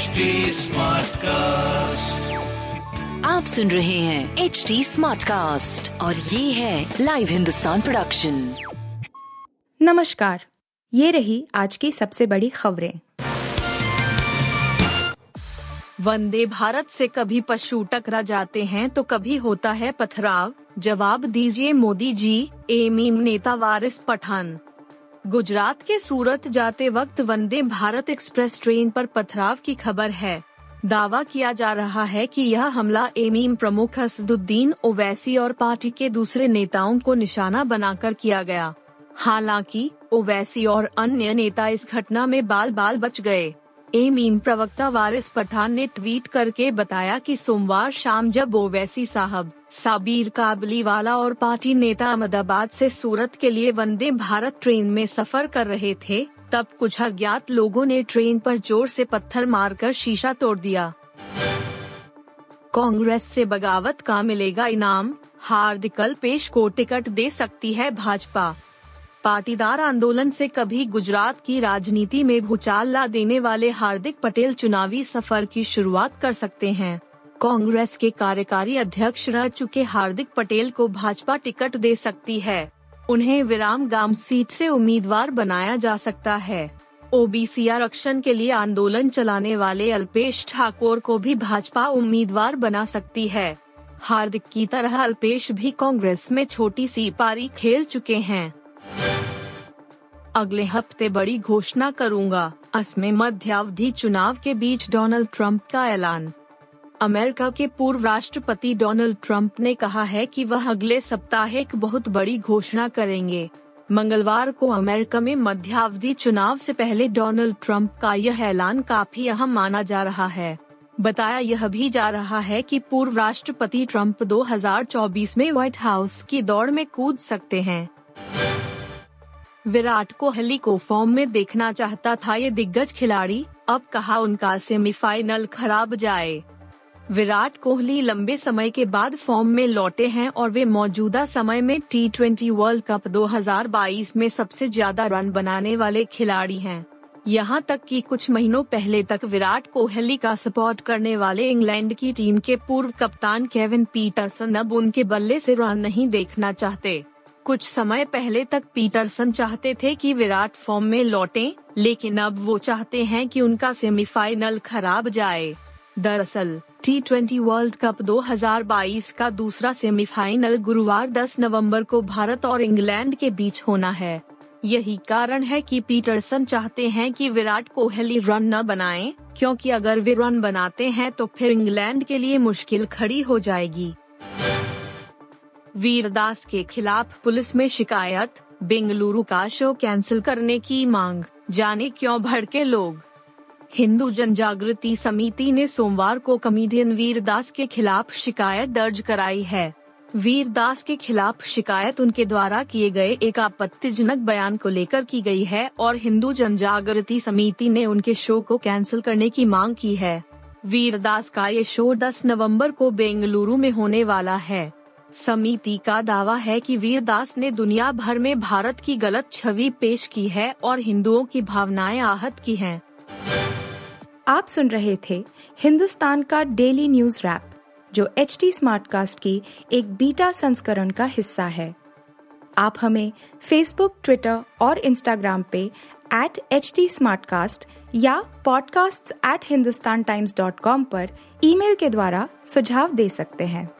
HD cast आप सुन रहे हैं एच डी स्मार्ट कास्ट और ये है लाइव हिंदुस्तान प्रोडक्शन नमस्कार ये रही आज की सबसे बड़ी खबरें। वंदे भारत से कभी पशु टकरा जाते हैं तो कभी होता है पथराव। जवाब दीजिए मोदी जी एमीम नेता वारिस पठान। गुजरात के सूरत जाते वक्त वंदे भारत एक्सप्रेस ट्रेन पर पथराव की खबर है। दावा किया जा रहा है कि यह हमला एमीम प्रमुख असदुद्दीन ओवैसी और पार्टी के दूसरे नेताओं को निशाना बनाकर किया गया। हालाँकि, ओवैसी और अन्य नेता इस घटना में बाल बाल बच गए। एमीम प्रवक्ता वारिस पठान ने ट्वीट करके बताया कि सोमवार शाम जब ओवैसी साहब, साबिर काबली वाला और पार्टी नेता अहमदाबाद से सूरत के लिए वंदे भारत ट्रेन में सफ़र कर रहे थे, तब कुछ अज्ञात लोगों ने ट्रेन पर ज़ोर से पत्थर मारकर शीशा तोड़ दिया। कांग्रेस से बगावत का मिलेगा इनाम, हार्दिक कल पेश को टिकट दे सकती है भाजपा। पाटीदार आंदोलन से कभी गुजरात की राजनीति में भूचाल ला देने वाले हार्दिक पटेल चुनावी सफ़र की शुरुआत कर सकते हैं। कांग्रेस के कार्यकारी अध्यक्ष रह चुके हार्दिक पटेल को भाजपा टिकट दे सकती है। उन्हें विराम गाँव सीट से उम्मीदवार बनाया जा सकता है। ओबीसी आरक्षण के लिए आंदोलन चलाने वाले अल्पेश ठाकुर को भी भाजपा उम्मीदवार बना सकती है। हार्दिक की तरह अल्पेश भी कांग्रेस में छोटी सी पारी खेल चुके हैं। अगले हफ़्ते बड़ी घोषणा करूँगा। असमें मध्यावधि चुनाव के बीच डोनाल्ड ट्रंप का ऐलान। अमेरिका के पूर्व राष्ट्रपति डोनाल्ड ट्रंप ने कहा है कि वह अगले सप्ताह एक बहुत बड़ी घोषणा करेंगे। मंगलवार को अमेरिका में मध्यावधि चुनाव से पहले डोनाल्ड ट्रंप का यह ऐलान काफ़ी अहम माना जा रहा है। बताया यह भी जा रहा है कि पूर्व राष्ट्रपति ट्रंप 2024 में व्हाइट हाउस की दौड़ में कूद सकते हैं। विराट कोहली को फॉर्म में देखना चाहता था ये दिग्गज खिलाड़ी, अब कहा उनका सेमीफाइनल खराब जाए। विराट कोहली लंबे समय के बाद फॉर्म में लौटे हैं और वे मौजूदा समय में टी ट्वेंटी वर्ल्ड कप 2022 में सबसे ज़्यादा रन बनाने वाले खिलाड़ी हैं। यहाँ तक कि कुछ महीनों पहले तक विराट कोहली का सपोर्ट करने वाले इंग्लैंड की टीम के पूर्व कप्तान केविन पीटरसन अब उनके बल्ले से रन नहीं देखना चाहते। कुछ समय पहले तक पीटरसन चाहते थे कि विराट फॉर्म में लौटें, लेकिन अब वो चाहते हैं कि उनका सेमीफाइनल खराब जाए। दरअसल टी ट्वेंटी वर्ल्ड कप 2022 का दूसरा सेमीफाइनल गुरुवार 10 नवंबर को भारत और इंग्लैंड के बीच होना है। यही कारण है कि पीटरसन चाहते हैं कि विराट कोहली रन न बनाएँ, क्योंकि अगर वे रन बनाते हैं तो फिर इंग्लैंड के लिए मुश्किल खड़ी हो जाएगी। वीरदास के खिलाफ पुलिस में शिकायत, बेंगलुरु का शो कैंसिल करने की मांग, जाने क्यों भड़के लोग? हिंदू जनजागृति समिति ने सोमवार को कमेडियन वीरदास के खिलाफ शिकायत दर्ज कराई है। वीरदास के खिलाफ शिकायत उनके द्वारा किए गए एक आपत्तिजनक बयान को लेकर की गई है और हिंदू जनजागृति समिति ने उनके शो को कैंसिल करने की मांग की है। वीरदास का ये शो 10 नवंबर को बेंगलुरु में होने वाला है। समिति का दावा है कि वीरदास ने दुनिया भर में भारत की गलत छवि पेश की है और हिंदुओं की भावनाएँ आहत की हैं। आप सुन रहे थे हिंदुस्तान का डेली न्यूज़ रैप, जो एच टी स्मार्ट कास्ट की एक बीटा संस्करण का हिस्सा है आप हमें फेसबुक ट्विटर और इंस्टाग्राम पे एट एच टी या podcasts@hindustantimes.com पर ईमेल के द्वारा सुझाव दे सकते हैं